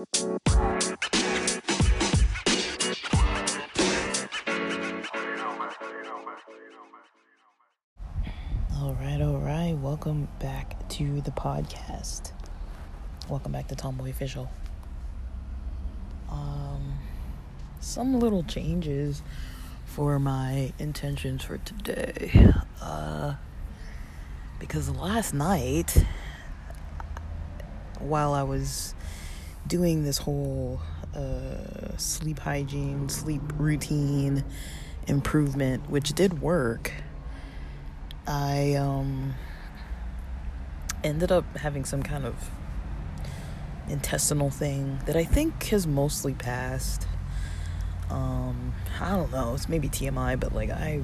All right, all right. Welcome back to the podcast. Welcome back to Tomboy Official. Um, some little changes for my intentions for today. Uh, because last night, while I was doing this whole uh, sleep hygiene, sleep routine improvement, which did work, I um, ended up having some kind of intestinal thing that I think has mostly passed. Um, I don't know, it's maybe TMI, but like I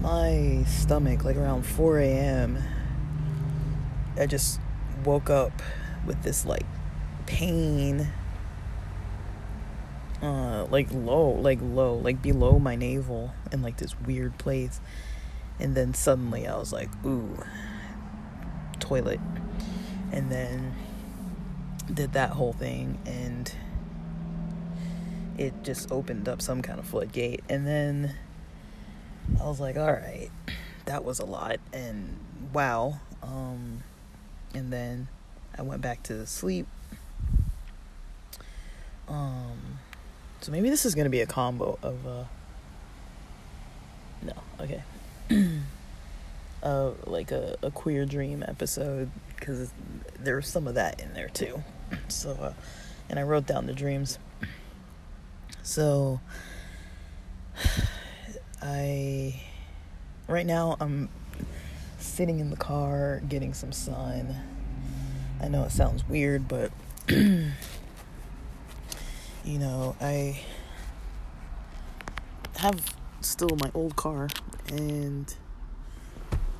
my stomach like around 4 a.m. I just woke up with this like pain uh like low like low like below my navel in like this weird place. And then suddenly I was like ooh toilet. And then did that whole thing and it just opened up some kind of floodgate. And then I was like, all right, that was a lot, and wow. Um, and then I went back to sleep. Um, so maybe this is gonna be a combo of uh, no, okay, uh, like a, a queer dream episode because there's some of that in there too. So, uh, and I wrote down the dreams. So I right now I'm sitting in the car getting some sun. I know it sounds weird, but you know, I have still my old car and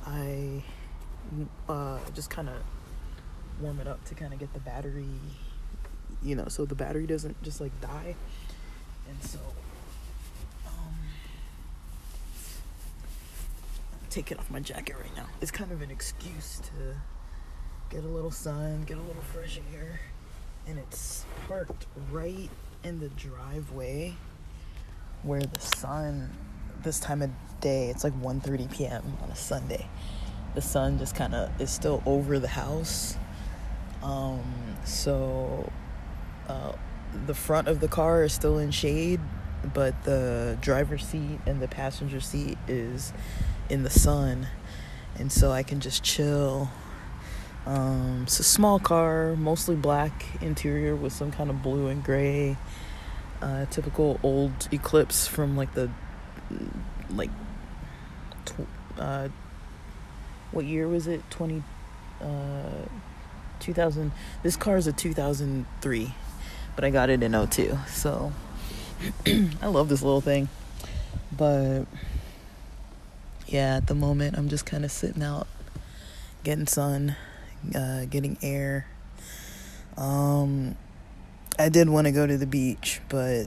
I uh, just kind of warm it up to kind of get the battery, you know, so the battery doesn't just like die. And so taking off my jacket right now. It's kind of an excuse to get a little sun, get a little fresh air. And it's parked right in the driveway where the sun this time of day, it's like 1:30 p.m. on a Sunday. The sun just kind of is still over the house. Um, so uh, the front of the car is still in shade, but the driver's seat and the passenger seat is in the sun, and so I can just chill. Um, it's a small car, mostly black interior with some kind of blue and gray. Uh, typical old Eclipse from like the like tw- uh, what year was it? Twenty uh, two thousand. This car is a two thousand three, but I got it in 02. So I love this little thing, but yeah, at the moment, I'm just kind of sitting out, getting sun, uh, getting air. Um, I did want to go to the beach, but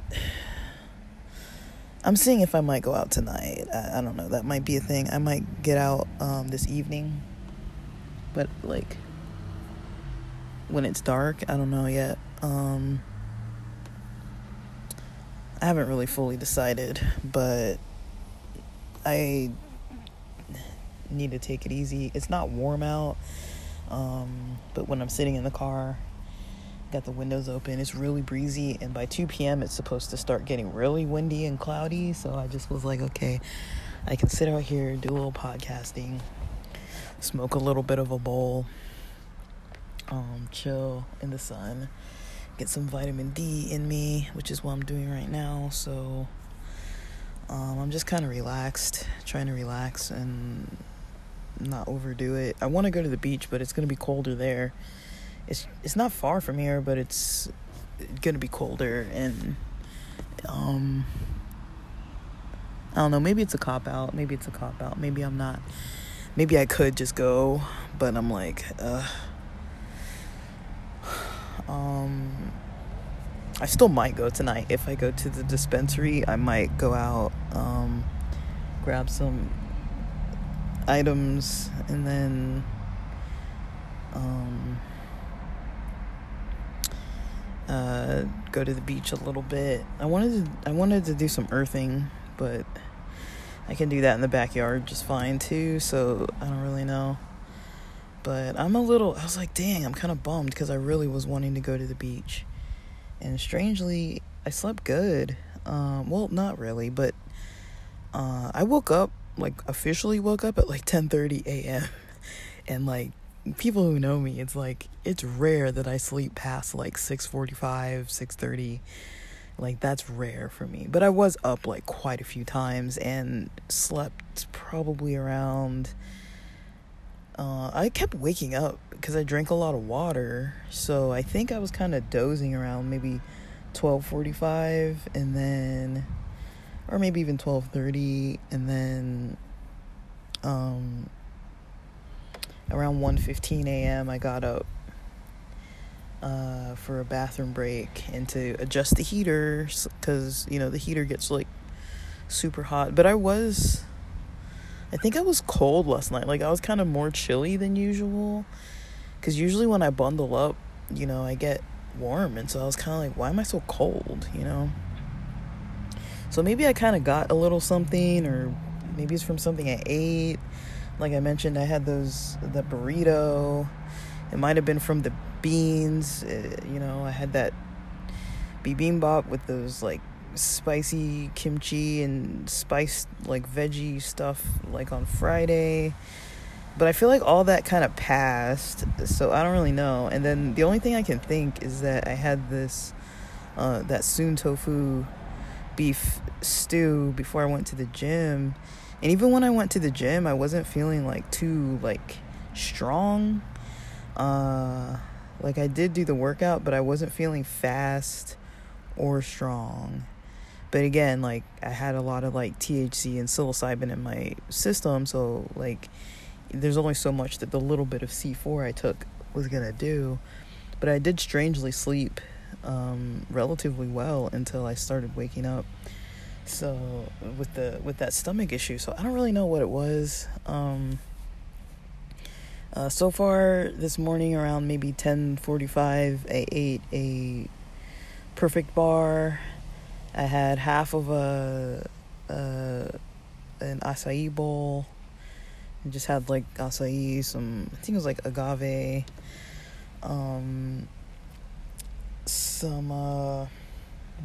I'm seeing if I might go out tonight. I, I don't know. That might be a thing. I might get out um, this evening, but like when it's dark, I don't know yet. Um, I haven't really fully decided, but I need to take it easy. It's not warm out, um, but when I'm sitting in the car, got the windows open, it's really breezy, and by 2 p.m., it's supposed to start getting really windy and cloudy. So I just was like, okay, I can sit out here, do a little podcasting, smoke a little bit of a bowl, um, chill in the sun, get some vitamin D in me, which is what I'm doing right now. So. Um, I'm just kind of relaxed, trying to relax and not overdo it. I want to go to the beach, but it's gonna be colder there. It's it's not far from here, but it's gonna be colder and um I don't know, maybe it's a cop out, maybe it's a cop out, maybe I'm not. Maybe I could just go, but I'm like, uh um I still might go tonight. If I go to the dispensary, I might go out, um, grab some items and then um uh, go to the beach a little bit. I wanted to I wanted to do some earthing, but I can do that in the backyard just fine too. So I don't really know. But I'm a little. I was like, dang, I'm kind of bummed because I really was wanting to go to the beach, and strangely, I slept good. Um, well, not really, but uh, I woke up like officially woke up at like 10:30 a.m. and like people who know me, it's like it's rare that I sleep past like 6:45, 6:30. Like that's rare for me. But I was up like quite a few times and slept probably around uh, I kept waking up because I drank a lot of water. So I think I was kind of dozing around maybe 12:45 and then or maybe even 12:30 and then um around 1:15 a.m. I got up uh, for a bathroom break and to adjust the heater because you know the heater gets like super hot. But I was, I think I was cold last night. Like I was kind of more chilly than usual because usually when I bundle up, you know, I get warm, and so I was kind of like, why am I so cold? You know. So maybe I kind of got a little something, or maybe it's from something I ate like I mentioned, I had those the burrito. It might have been from the beans. Uh, you know, I had that bibimbap with those like spicy kimchi and spiced like veggie stuff like on Friday. But I feel like all that kind of passed, so I don't really know. And then the only thing I can think is that I had this uh, that soon tofu beef stew before I went to the gym and even when I went to the gym, I wasn't feeling like too like strong. Uh like I did do the workout, but I wasn't feeling fast or strong. But again, like I had a lot of like THC and psilocybin in my system, so like there's only so much that the little bit of C4 I took was going to do. But I did strangely sleep um, relatively well until I started waking up. So with the with that stomach issue so i don't really know what it was. Um uh, so far this morning around maybe 10:45 I ate a perfect bar. I had half of a uh an acai bowl. And just had like acai some i think it was like agave. Um some uh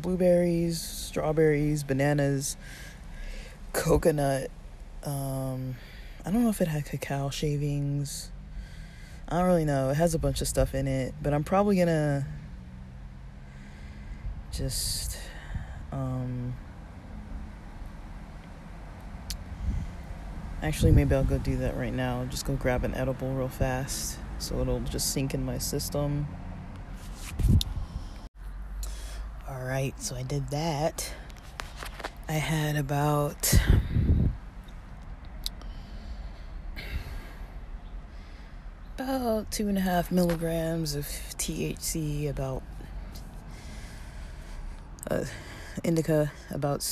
blueberries, strawberries, bananas, coconut. Um, I don't know if it had cacao shavings. I don't really know. It has a bunch of stuff in it, but I'm probably gonna just um actually maybe I'll go do that right now. Just go grab an edible real fast so it'll just sink in my system. All right, so I did that. I had about about two and a half milligrams of THC, about uh, indica, about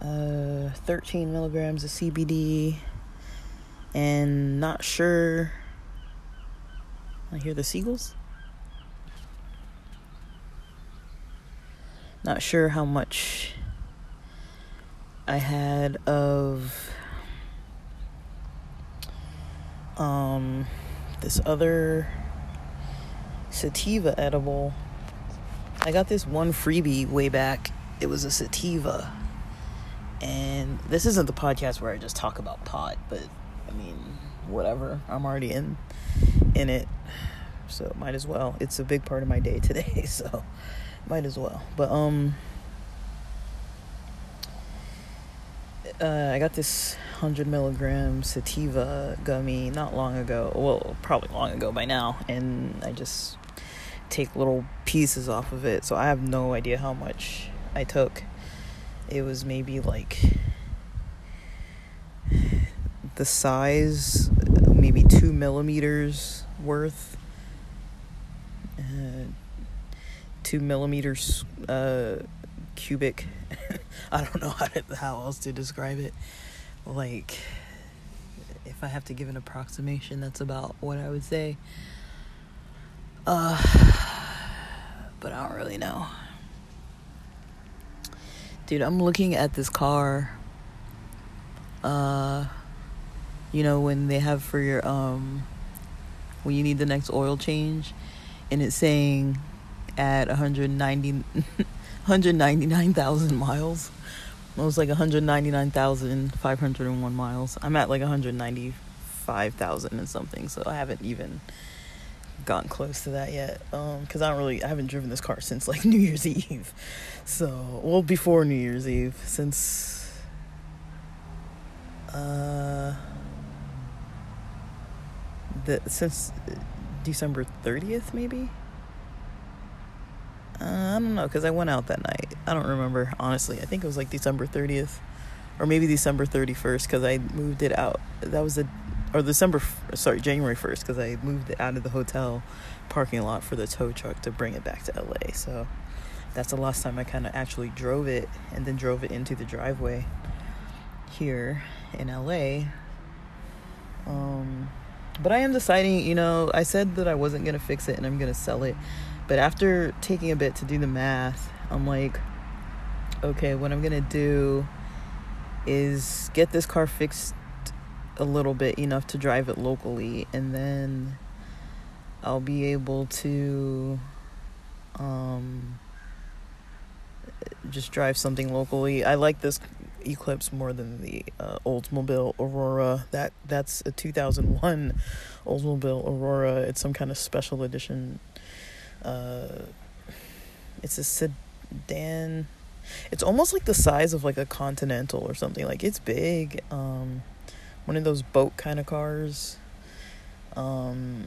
uh, 13 milligrams of CBD, and not sure. I hear the seagulls. Not sure how much I had of um this other sativa edible. I got this one freebie way back. It was a sativa. And this isn't the podcast where I just talk about pot, but I mean, whatever. I'm already in in it. So might as well. It's a big part of my day today, so might as well. But um uh, I got this 100 milligram sativa gummy not long ago. Well, probably long ago by now. And I just take little pieces off of it. So I have no idea how much I took. It was maybe like the size, maybe two millimeters worth. Uh, two millimeters uh, cubic. I don't know how to, how else to describe it. Like, if I have to give an approximation, that's about what I would say. Uh, but I don't really know. Dude, I'm looking at this car. Uh, you know when they have for your um when you need the next oil change and it's saying at 190 199,000 miles. It was like 199,501 miles. I'm at like 195,000 and something, so I haven't even gotten close to that yet. Um, cuz I don't really I haven't driven this car since like New Year's Eve. So, well before New Year's Eve since uh the since December 30th maybe uh, I don't know because I went out that night. I don't remember honestly. I think it was like December 30th or maybe December 31st because I moved it out. That was a or December sorry January 1st because I moved it out of the hotel parking lot for the tow truck to bring it back to LA. So that's the last time I kind of actually drove it and then drove it into the driveway here in LA. Um, but I am deciding, you know, I said that I wasn't going to fix it and I'm going to sell it. But after taking a bit to do the math, I'm like, okay, what I'm going to do is get this car fixed a little bit enough to drive it locally and then I'll be able to um just drive something locally. I like this Eclipse more than the uh, Oldsmobile Aurora. That that's a 2001 Oldsmobile Aurora. It's some kind of special edition. Uh, it's a sedan. It's almost like the size of like a Continental or something. Like it's big. Um, one of those boat kind of cars. Um,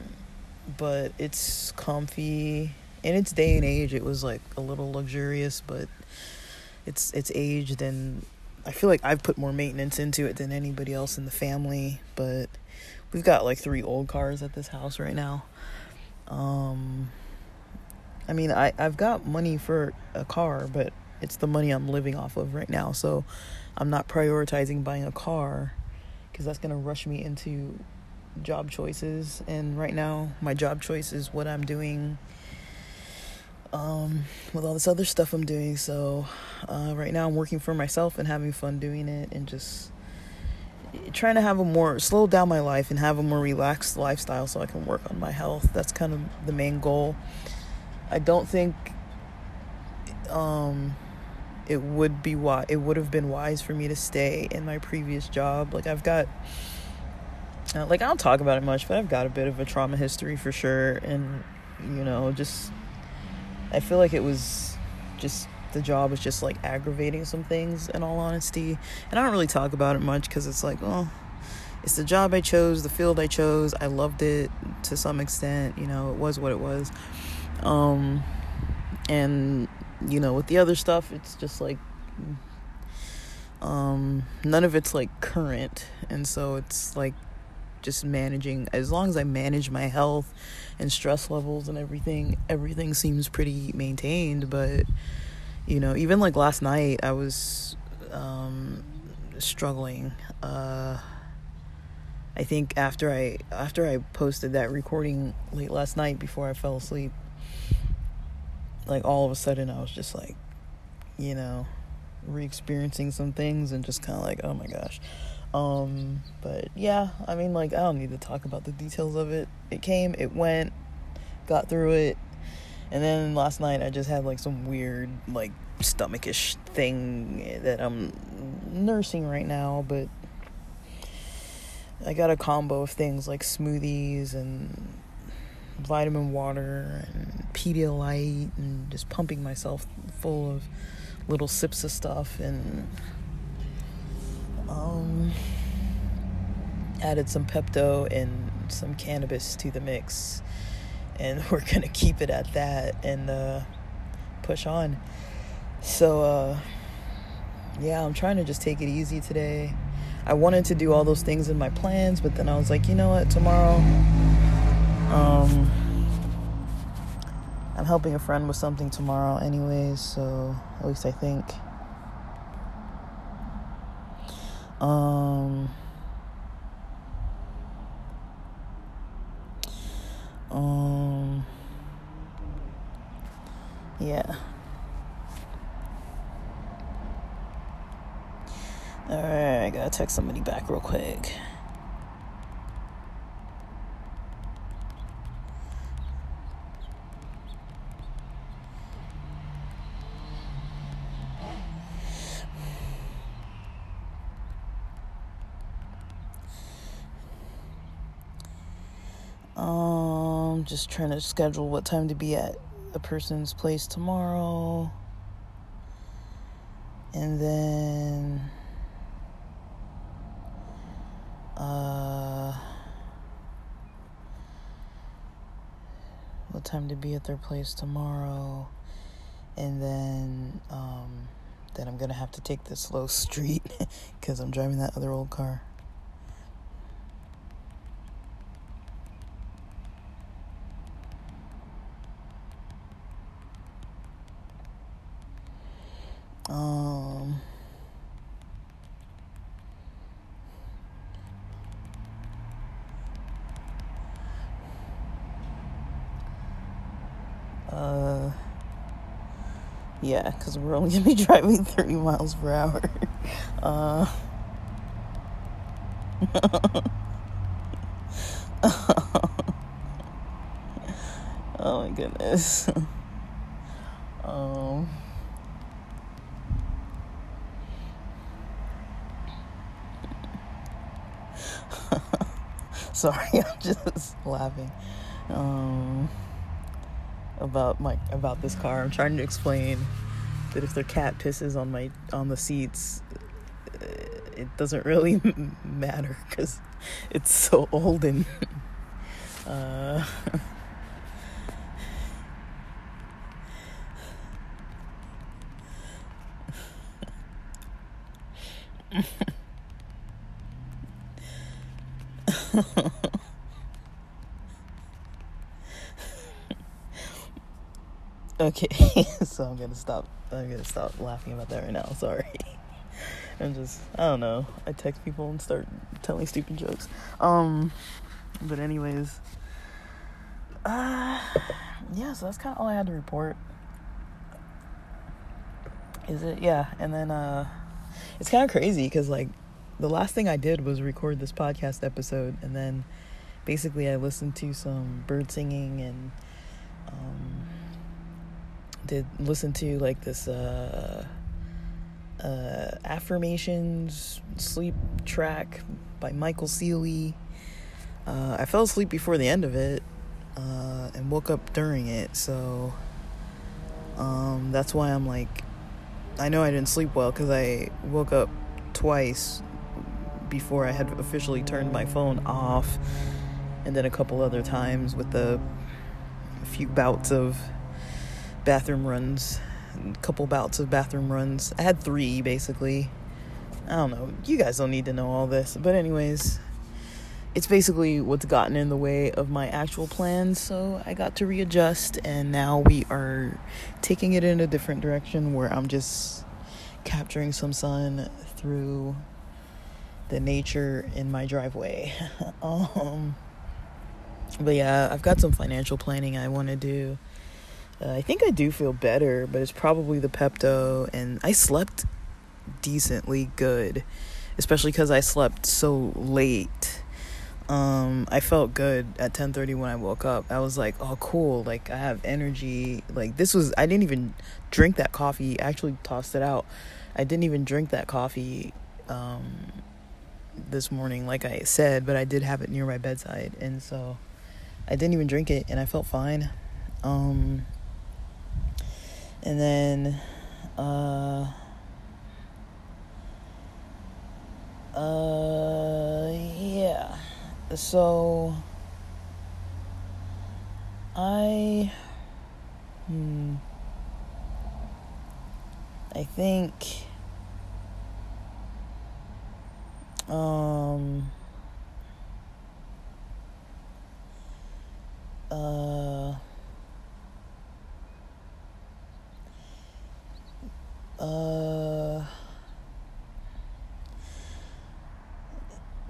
but it's comfy. In its day and age, it was like a little luxurious, but it's it's aged and I feel like I've put more maintenance into it than anybody else in the family, but we've got like three old cars at this house right now. Um I mean, I I've got money for a car, but it's the money I'm living off of right now. So I'm not prioritizing buying a car cuz that's going to rush me into job choices and right now my job choice is what I'm doing um, with all this other stuff I'm doing. So uh, right now I'm working for myself and having fun doing it and just trying to have a more slow down my life and have a more relaxed lifestyle so I can work on my health. That's kind of the main goal. I don't think um, it would be why it would have been wise for me to stay in my previous job. Like I've got uh, like I don't talk about it much, but I've got a bit of a trauma history for sure and you know, just I feel like it was just the job was just like aggravating some things in all honesty. And I don't really talk about it much because it's like, well, it's the job I chose, the field I chose. I loved it to some extent, you know, it was what it was. Um, and, you know, with the other stuff, it's just like, um, none of it's like current. And so it's like just managing as long as I manage my health and stress levels and everything, everything seems pretty maintained. But you know, even like last night, I was um, struggling. Uh, I think after I after I posted that recording late last night before I fell asleep, like all of a sudden I was just like, you know, re-experiencing some things and just kind of like, oh my gosh. Um, but yeah, I mean, like, I don't need to talk about the details of it. It came, it went, got through it. And then last night I just had like some weird, like, stomachish thing that I'm nursing right now, but I got a combo of things like smoothies and vitamin water and Pedialyte and just pumping myself full of little sips of stuff and um, added some Pepto and some cannabis to the mix. And we're to keep it at that and uh, push on. So, uh, yeah, I'm trying to just take it easy today. I wanted to do all those things in my plans, but then I was like, you know what, tomorrow, um, I'm helping a friend with something tomorrow, anyways, so at least I think. Um, um, yeah. Alright, I gotta text somebody back real quick. Um, just trying to schedule what time to be at a person's place tomorrow. And then uh what time to be at their place tomorrow. And then um then I'm going to have to take the slow street cuz I'm driving that other old car. Um, uh, yeah, because we're only going to be driving 30 miles per hour. Uh, oh my goodness. um, Sorry, I'm just laughing um, about my about this car. I'm trying to explain that if the cat pisses on my on the seats, uh, it doesn't really matter because it's so old and. Uh, okay, so I'm gonna stop. I'm gonna stop laughing about that right now. Sorry. I'm just, I don't know. I text people and start telling stupid jokes. Um, but anyways, uh, yeah. So that's kind of all I had to report. Is it? Yeah. And then, uh, it's kind of crazy because like the last thing I did was record this podcast episode, and then basically I listened to some bird singing and um, did listen to like this uh, uh, affirmations sleep track by Michael Sealey. Uh, I fell asleep before the end of it uh, and woke up during it, so um, that's why I'm like, I know I didn't sleep well because I woke up twice before I had officially turned my phone off, and then a couple other times with the few bouts of bathroom runs, a couple bouts of bathroom runs. I had three basically. I don't know. You guys don't need to know all this, but anyways, it's basically what's gotten in the way of my actual plans. So I got to readjust, and now we are taking it in a different direction where I'm just capturing some sun through the nature in my driveway. um, but yeah, I've got some financial planning I want to do. Uh, I think I do feel better, but it's probably the Pepto, and I slept decently good, especially because I slept so late. Um, I felt good at 10:30 when I woke up. I was like, "Oh, cool! Like I have energy." Like this was I didn't even drink that coffee. I actually tossed it out. I didn't even drink that coffee um, this morning, like I said, but I did have it near my bedside, and so I didn't even drink it, and I felt fine. Um, and then, uh, uh, yeah. So, I, hmm, I think um uh uh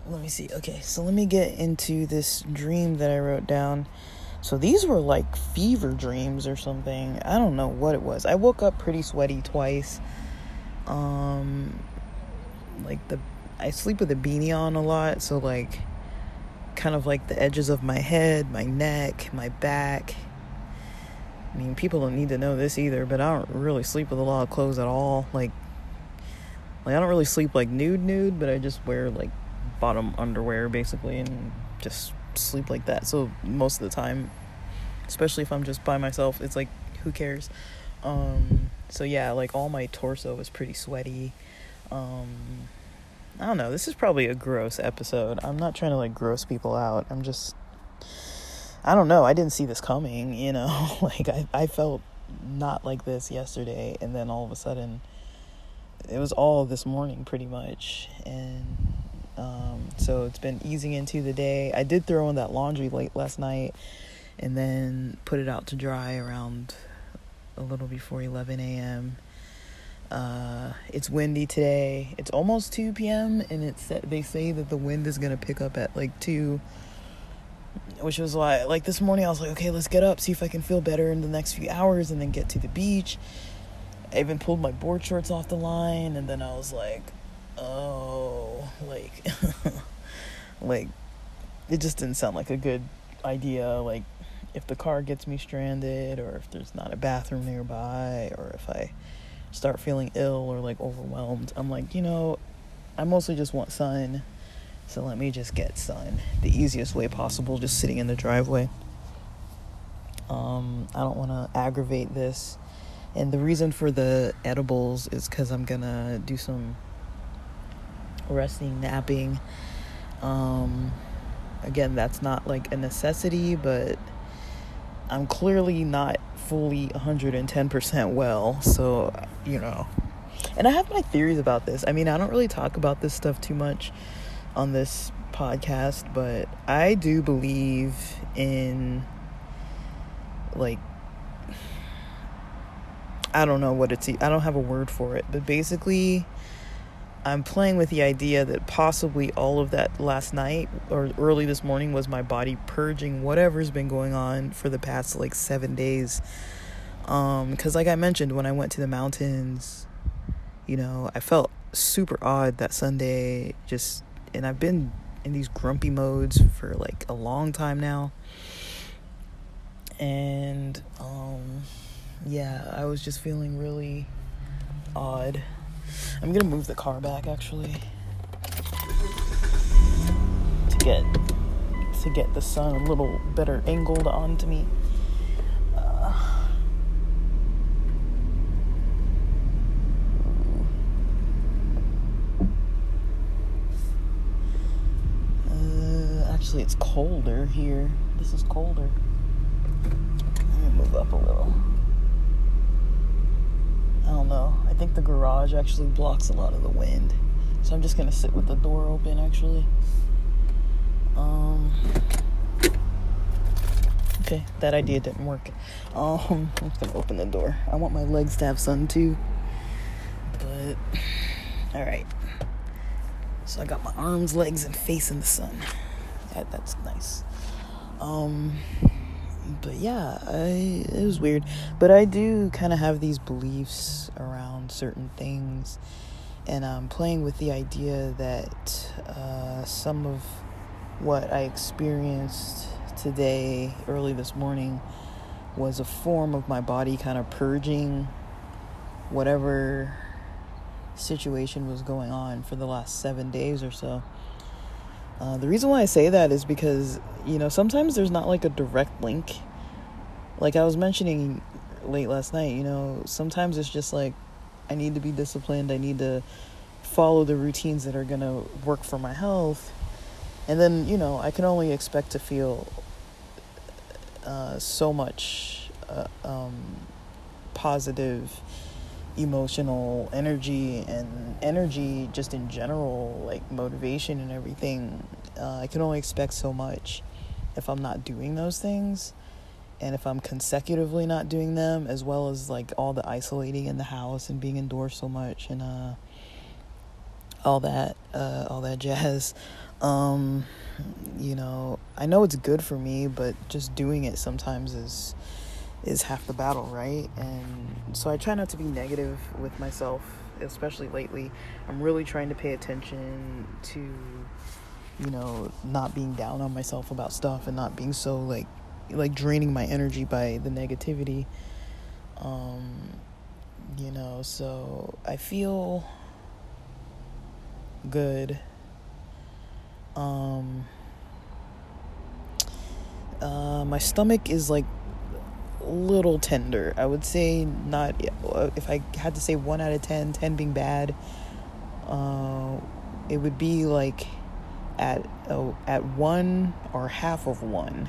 let me see okay so let me get into this dream that i wrote down So these were like fever dreams or something. I don't know what it was. I woke up pretty sweaty twice. Um like the I sleep with a beanie on a lot, so like kind of like the edges of my head, my neck, my back. I mean, people don't need to know this either, but I don't really sleep with a lot of clothes at all. Like like I don't really sleep like nude nude, but I just wear like bottom underwear basically and just sleep like that. So most of the time, especially if I'm just by myself, it's like who cares. Um so yeah, like all my torso is pretty sweaty. Um I don't know. This is probably a gross episode. I'm not trying to like gross people out. I'm just I don't know. I didn't see this coming, you know. like I I felt not like this yesterday and then all of a sudden it was all this morning pretty much and um, so it's been easing into the day i did throw in that laundry late last night and then put it out to dry around a little before 11 a.m uh, it's windy today it's almost 2 p.m and it's they say that the wind is to pick up at like 2 which was why like this morning i was like okay let's get up see if i can feel better in the next few hours and then get to the beach I even pulled my board shorts off the line, and then I was like, oh, like, like, it just didn't sound like a good idea. Like, if the car gets me stranded, or if there's not a bathroom nearby, or if I start feeling ill or like overwhelmed, I'm like, you know, I mostly just want sun. So let me just get sun the easiest way possible, just sitting in the driveway. Um, I don't want to aggravate this and the reason for the edibles is because I'm gonna do some resting, napping. Um, again, that's not like a necessity, but I'm clearly not fully 110% well. So, you know. And I have my theories about this. I mean, I don't really talk about this stuff too much on this podcast, but I do believe in like I don't know what it's I don't have a word for it, but basically I'm playing with the idea that possibly all of that last night or early this morning was my body purging whatever's been going on for the past like 7 days. Um cuz like I mentioned when I went to the mountains, you know, I felt super odd that Sunday just and I've been in these grumpy modes for like a long time now. And um yeah, I was just feeling really odd. I'm gonna move the car back actually to get to get the sun a little better angled onto me. Uh, it's colder here. This is colder. Let me move up a little. I don't know. I think the garage actually blocks a lot of the wind. So I'm just gonna sit with the door open actually. Um Okay, that idea didn't work. Um I'm just gonna open the door. I want my legs to have sun too. But alright. So I got my arms, legs, and face in the sun. Yeah, that's nice. Um but yeah, I, it was weird. But I do kind of have these beliefs around certain things, and I'm playing with the idea that uh, some of what I experienced today, early this morning, was a form of my body kind of purging whatever situation was going on for the last seven days or so. Uh, the reason why I say that is because, you know, sometimes there's not like a direct link. Like I was mentioning late last night, you know, sometimes it's just like I need to be disciplined, I need to follow the routines that are going to work for my health. And then, you know, I can only expect to feel uh, so much uh, um, positive emotional energy and energy just in general like motivation and everything uh, i can only expect so much if i'm not doing those things and if i'm consecutively not doing them as well as like all the isolating in the house and being indoors so much and uh all that uh all that jazz. Um, you know, I know it's good for me, but just doing it sometimes is is half the battle, right? And so I try not to be negative with myself, especially lately. I'm really trying to pay attention to you know, not being down on myself about stuff and not being so like like draining my energy by the negativity. Um you know, so I feel good. Um uh, my stomach is like little tender. I would say not if I had to say 1 out of 10, 10 being bad, uh, it would be like at uh, at 1 or half of 1.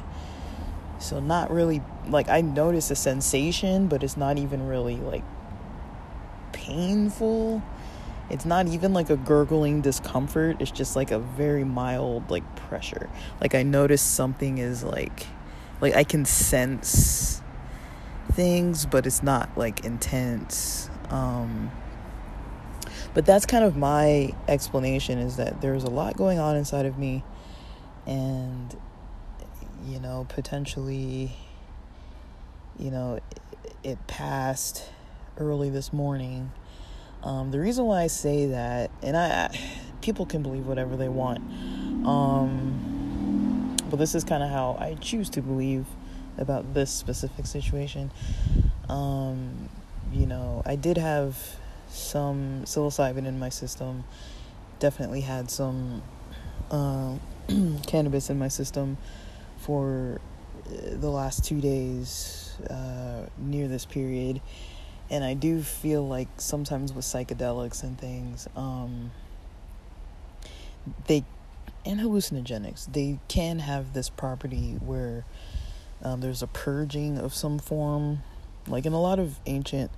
So not really like I notice a sensation, but it's not even really like painful. It's not even like a gurgling discomfort. It's just like a very mild like pressure. Like I notice something is like like I can sense things, but it's not like intense. Um but that's kind of my explanation is that there's a lot going on inside of me and you know, potentially you know, it, it passed early this morning um, the reason why I say that, and I, I people can believe whatever they want, um, but this is kind of how I choose to believe about this specific situation. Um, you know, I did have some psilocybin in my system. Definitely had some uh, cannabis in my system for uh, the last two days uh, near this period and I do feel like sometimes with psychedelics and things, um, they and hallucinogenics, they can have this property where um, there's a purging of some form, like in a lot of ancient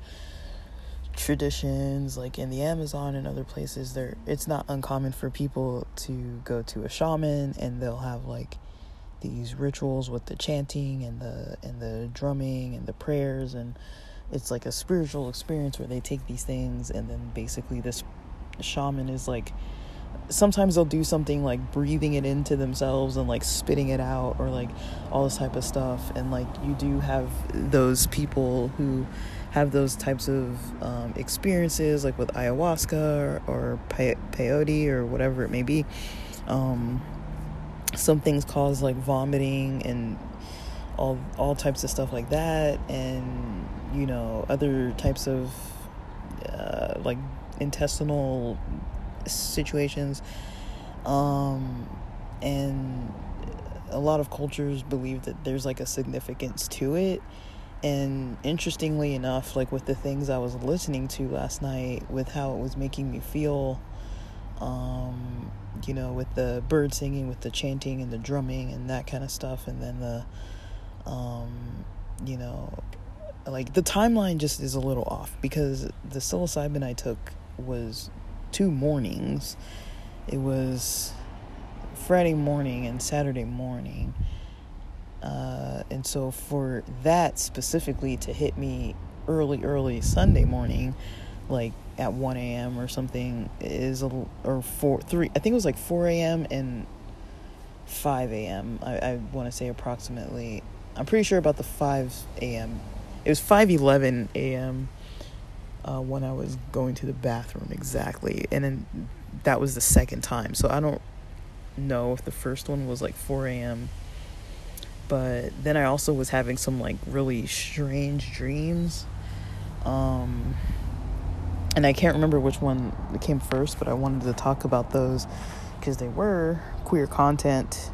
traditions, like in the Amazon and other places. There, it's not uncommon for people to go to a shaman and they'll have like these rituals with the chanting and the and the drumming and the prayers and it's like a spiritual experience where they take these things and then basically this shaman is like sometimes they'll do something like breathing it into themselves and like spitting it out or like all this type of stuff. And like you do have those people who have those types of um, experiences like with ayahuasca or, or peyote or whatever it may be. Um, some things cause like vomiting and all all types of stuff like that. And you know, other types of uh, like intestinal situations. Um, and a lot of cultures believe that there's like a significance to it. And interestingly enough, like with the things I was listening to last night, with how it was making me feel, um, you know, with the bird singing, with the chanting and the drumming and that kind of stuff, and then the, um, you know, like the timeline just is a little off because the psilocybin I took was two mornings. It was Friday morning and Saturday morning. Uh, and so for that specifically to hit me early, early Sunday morning, like at 1 a.m. or something, is a or four three. I think it was like 4 a.m. and 5 a.m. I, I want to say approximately. I'm pretty sure about the 5 a.m it was 5:11 a.m. Uh, when I was going to the bathroom exactly, and then that was the second time. So I don't know if the first one was like 4 a.m. But then I also was having some like really strange dreams. Um, and I can't remember which one came first, but I wanted to talk about those because they were queer content.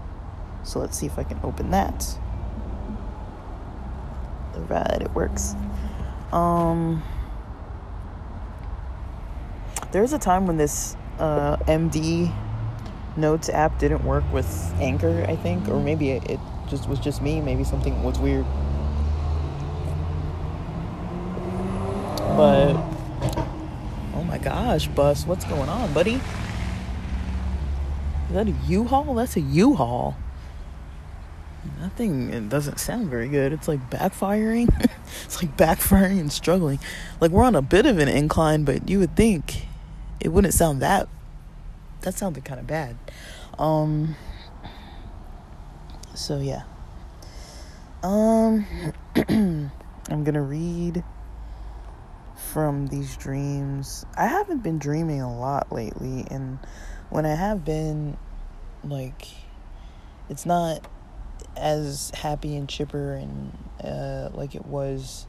So let's see if I can open that right it works um there's a time when this uh, md notes app didn't work with anchor i think or maybe it, it just was just me maybe something was weird but oh my gosh bus what's going on buddy is that a u-haul that's a u-haul Nothing. it doesn't sound very good. It's like backfiring. it's like backfiring and struggling. Like we're on a bit of an incline, but you would think it wouldn't sound that. That sounded kind of bad. Um. So yeah. Um. I'm gonna read from these dreams. I haven't been dreaming a lot lately, and when I have been, like, it's not as happy and chipper and uh, like it was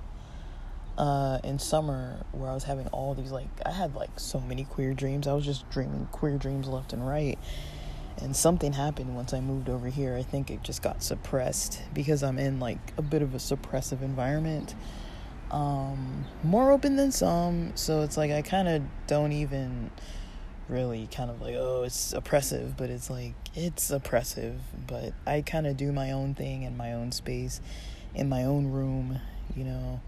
uh, in summer where I was having all these like I had like so many queer dreams. I was just dreaming queer dreams left and right. And something happened once I moved over here. I think it just got suppressed because I'm in like a bit of a suppressive environment. Um, more open than some, so it's like I kind of don't even really kind of like oh it's oppressive but it's like it's oppressive but i kind of do my own thing in my own space in my own room you know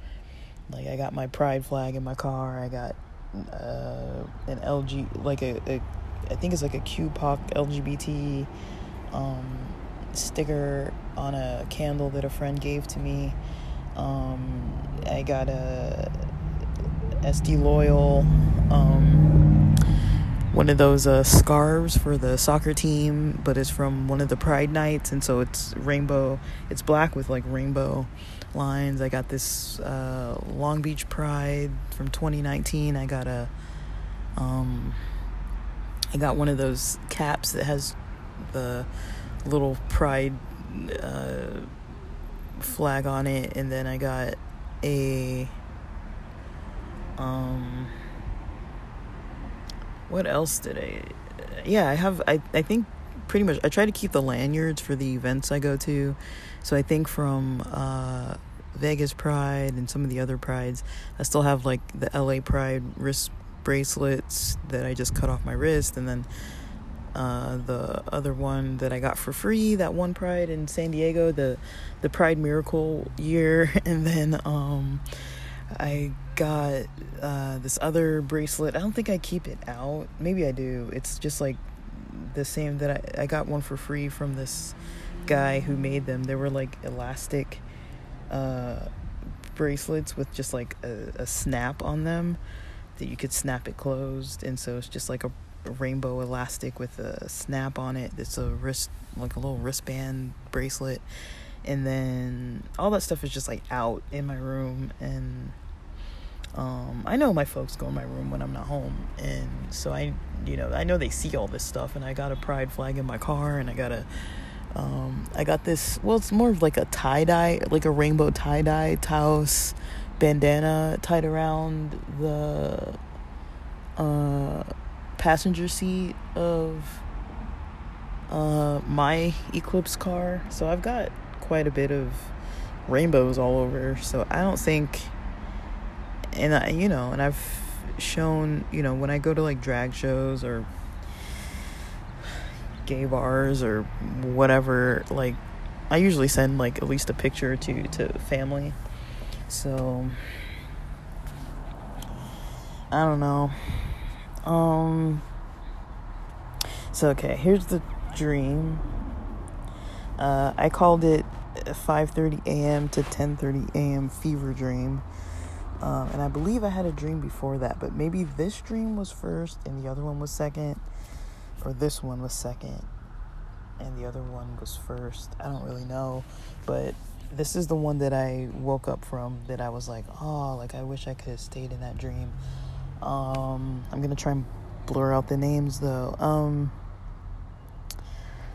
like I got my pride flag in my car. I got uh, an LG like a, a I think it's like a QPOC LGBT um, sticker on a candle that a friend gave to me. Um, I got a SD Loyal um, one of those uh, scarves for the soccer team, but it's from one of the Pride nights, and so it's rainbow. It's black with like rainbow lines. I got this uh, Long Beach Pride from 2019. I got a, um, I got one of those caps that has the little Pride uh, flag on it, and then I got a, um, what else did I? Yeah, I have. I I think pretty much. I try to keep the lanyards for the events I go to so I think from uh, Vegas Pride and some of the other prides, I still have like the LA Pride wrist bracelets that I just cut off my wrist, and then uh, the other one that I got for free, that one Pride in San Diego, the the Pride Miracle year, and then um, I got uh, this other bracelet. I don't think I keep it out. Maybe I do. It's just like the same that I I got one for free from this guy who made them. They were like elastic uh, bracelets with just like a, a, snap on them that you could snap it closed. And so it's just like a, a rainbow elastic with a snap on it. It's a wrist, like a little wristband bracelet. And then all that stuff is just like out in my room. And um, I know my folks go in my room when I'm not home. And so I, you know, I know they see all this stuff. And I got a pride flag in my car and I got a um, I got this, well, it's more of like a tie dye, like a rainbow tie dye Taos bandana tied around the uh, passenger seat of uh, my Eclipse car. So I've got quite a bit of rainbows all over. So I don't think, and I, you know, and I've shown, you know, when I go to like drag shows or gay bars or whatever, like I usually send like at least a picture two to family. So I don't know. Um so okay, here's the dream. Uh, I called it 5:30 a.m. to 10:30 a.m. fever dream. Um, and I believe I had a dream before that, but maybe this dream was first and the other one was second or this one was second and the other one was first. I don't really know, but this is the one that I woke up from that I was like, oh, like I wish I could have stayed in that dream. Um, I'm gonna try and blur out the names though. Um,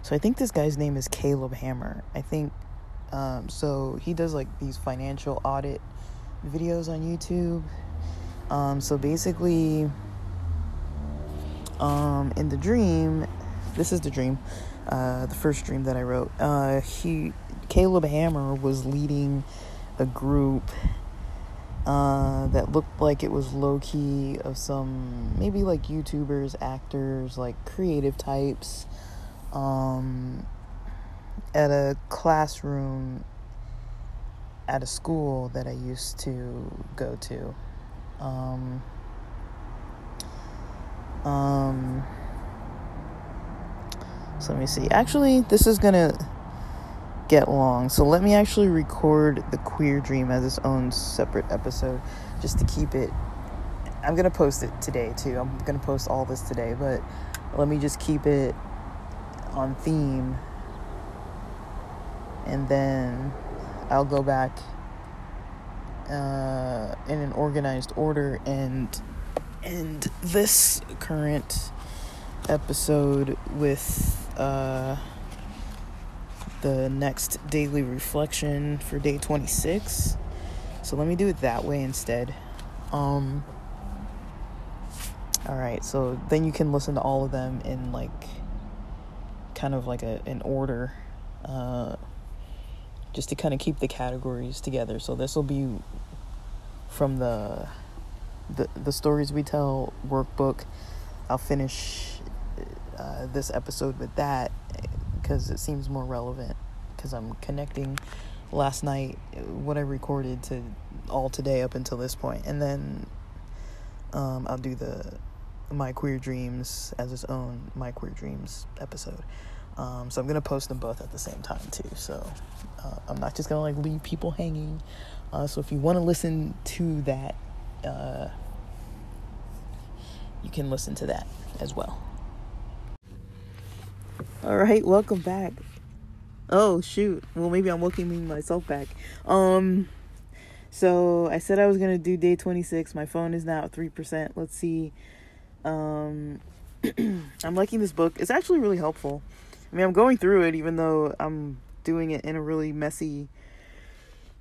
so I think this guy's name is Caleb Hammer. I think um, so. He does like these financial audit videos on YouTube. Um, so basically, um, in the dream, this is the dream, uh, the first dream that I wrote. Uh, he, Caleb Hammer was leading a group uh, that looked like it was low key of some maybe like YouTubers, actors, like creative types, um, at a classroom at a school that I used to go to. Um, um, so let me see. Actually, this is gonna get long. So let me actually record the queer dream as its own separate episode just to keep it. I'm gonna post it today too. I'm gonna post all this today, but let me just keep it on theme and then I'll go back uh, in an organized order and and this current episode with uh, the next daily reflection for day 26 so let me do it that way instead. Um all right so then you can listen to all of them in like kind of like a an order uh just to kind of keep the categories together. So this will be from the the the stories we tell workbook. I'll finish uh, this episode with that because it seems more relevant because I'm connecting last night what I recorded to all today up until this point, and then um, I'll do the my queer dreams as its own my queer dreams episode. Um, so I'm gonna post them both at the same time too. So uh, I'm not just gonna like leave people hanging. Uh, so if you want to listen to that, uh, you can listen to that as well. All right, welcome back. Oh shoot. Well, maybe I'm welcoming myself back. Um, so I said I was gonna do day 26. My phone is now three percent. Let's see. Um, I'm liking this book. It's actually really helpful. I mean, I'm going through it even though I'm doing it in a really messy,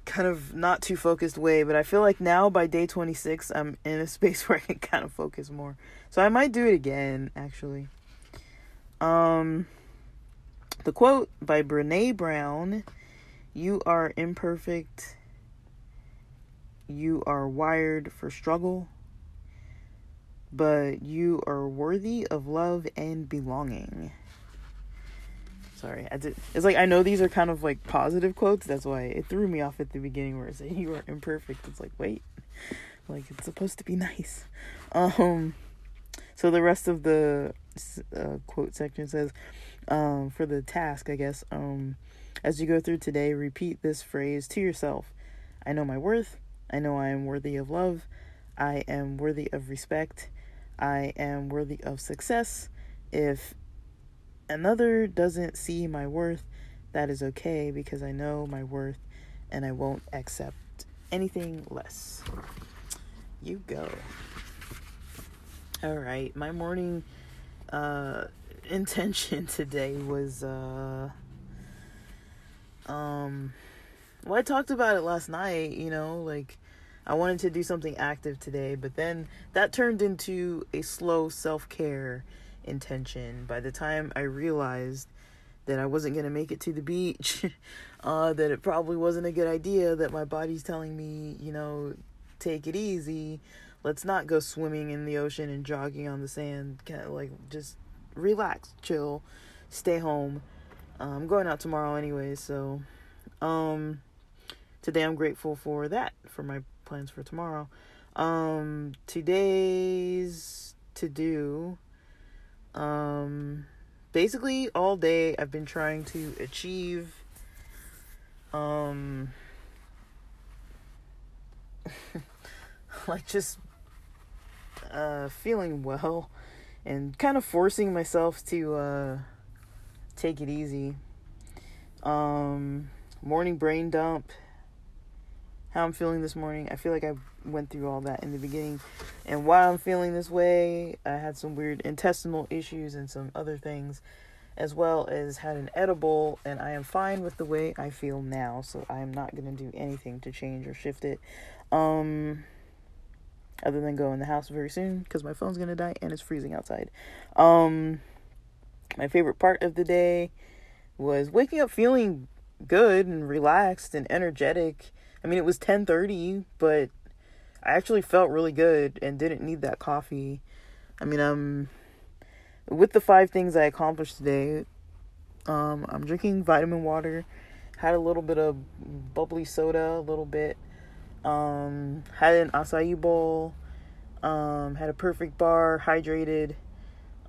kind of not too focused way. But I feel like now by day 26, I'm in a space where I can kind of focus more. So I might do it again, actually. Um, the quote by Brené Brown You are imperfect, you are wired for struggle, but you are worthy of love and belonging. Sorry, I did. It's like I know these are kind of like positive quotes. That's why it threw me off at the beginning where it said you are imperfect. It's like wait, like it's supposed to be nice. Um, so the rest of the uh, quote section says, um, for the task, I guess. Um, as you go through today, repeat this phrase to yourself. I know my worth. I know I am worthy of love. I am worthy of respect. I am worthy of success. If another doesn't see my worth, that is okay because I know my worth and I won't accept anything less. You go. All right, my morning uh intention today was uh um well I talked about it last night, you know, like I wanted to do something active today, but then that turned into a slow self-care intention. By the time I realized that I wasn't going to make it to the beach, uh, that it probably wasn't a good idea, that my body's telling me, you know, take it easy. Let's not go swimming in the ocean and jogging on the sand. Kind of like just relax, chill, stay home. Uh, I'm going out tomorrow anyway, so um, today I'm grateful for that, for my plans for tomorrow. Um, today's to do um, basically, all day I've been trying to achieve um, like just uh, feeling well and kind of forcing myself to uh, take it easy. Um, morning brain dump how I'm feeling this morning. I feel like I went through all that in the beginning. And while I'm feeling this way, I had some weird intestinal issues and some other things, as well as had an edible. And I am fine with the way I feel now. So I am not going to do anything to change or shift it. Um, other than go in the house very soon because my phone's going to die and it's freezing outside. Um, my favorite part of the day was waking up feeling good and relaxed and energetic I mean, it was 10:30, but I actually felt really good and didn't need that coffee. I mean, um with the five things I accomplished today, um I'm drinking vitamin water, had a little bit of bubbly soda, a little bit um had an acai bowl, um had a perfect bar, hydrated,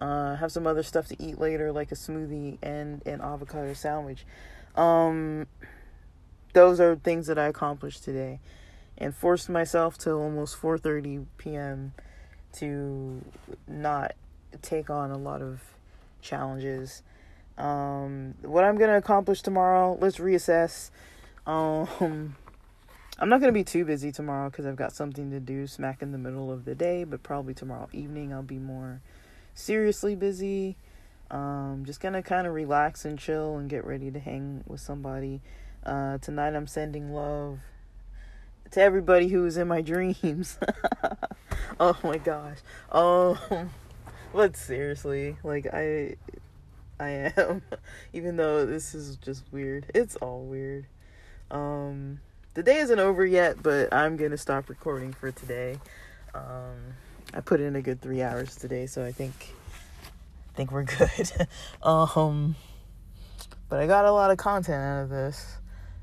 uh have some other stuff to eat later like a smoothie and an avocado sandwich. Um those are things that I accomplished today and forced myself till almost 4:30 p.m. to not take on a lot of challenges Um, what I'm gonna accomplish tomorrow, let's reassess. Um, I'm not gonna be too busy tomorrow because I've got something to do smack in the middle of the day, but probably tomorrow evening I'll be more seriously busy. Um, just gonna kind of relax and chill and get ready to hang with somebody. Uh, tonight I'm sending love to everybody who is in my dreams. oh my gosh. Um, but seriously, like I, I am. Even though this is just weird, it's all weird. Um, the day isn't over yet, but I'm gonna stop recording for today. Um, I put in a good three hours today, so I think, think we're good. um, but I got a lot of content out of this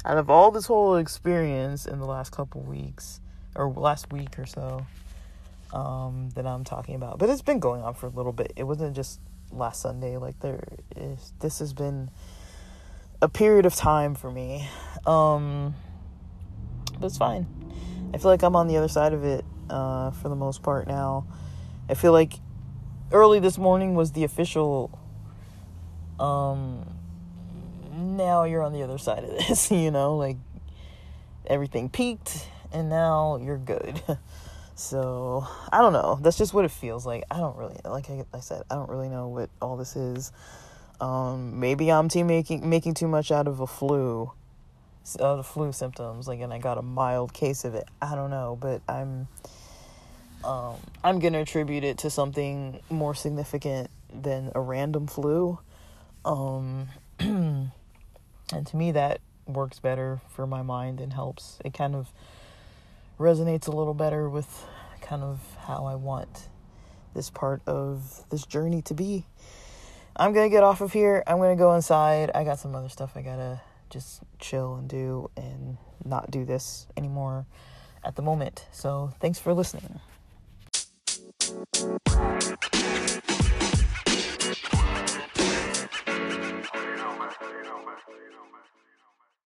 out of all this whole experience in the last couple weeks or last week or so um, that I'm talking about, but it's been going on for a little bit. It wasn't just last Sunday. Like there is, this has been a period of time for me. Um, but it's fine. I feel like I'm on the other side of it uh, for the most part now. I feel like early this morning was the official um now you're on the other side of this, you know, like everything peaked and now you're good. so, I don't know. That's just what it feels like. I don't really, like I, I said, I don't really know what all this is. Um, maybe I'm too making making too much out of a flu, out of flu symptoms. Like, and I got a mild case of it. I don't know, but I'm, um, I'm gonna attribute it to something more significant than a random flu. Um, And to me, that works better for my mind and helps. It kind of resonates a little better with kind of how I want this part of this journey to be. I'm gonna get off of here. I'm gonna go inside. I got some other stuff I gotta just chill and do and not do this anymore at the moment. So thanks for listening.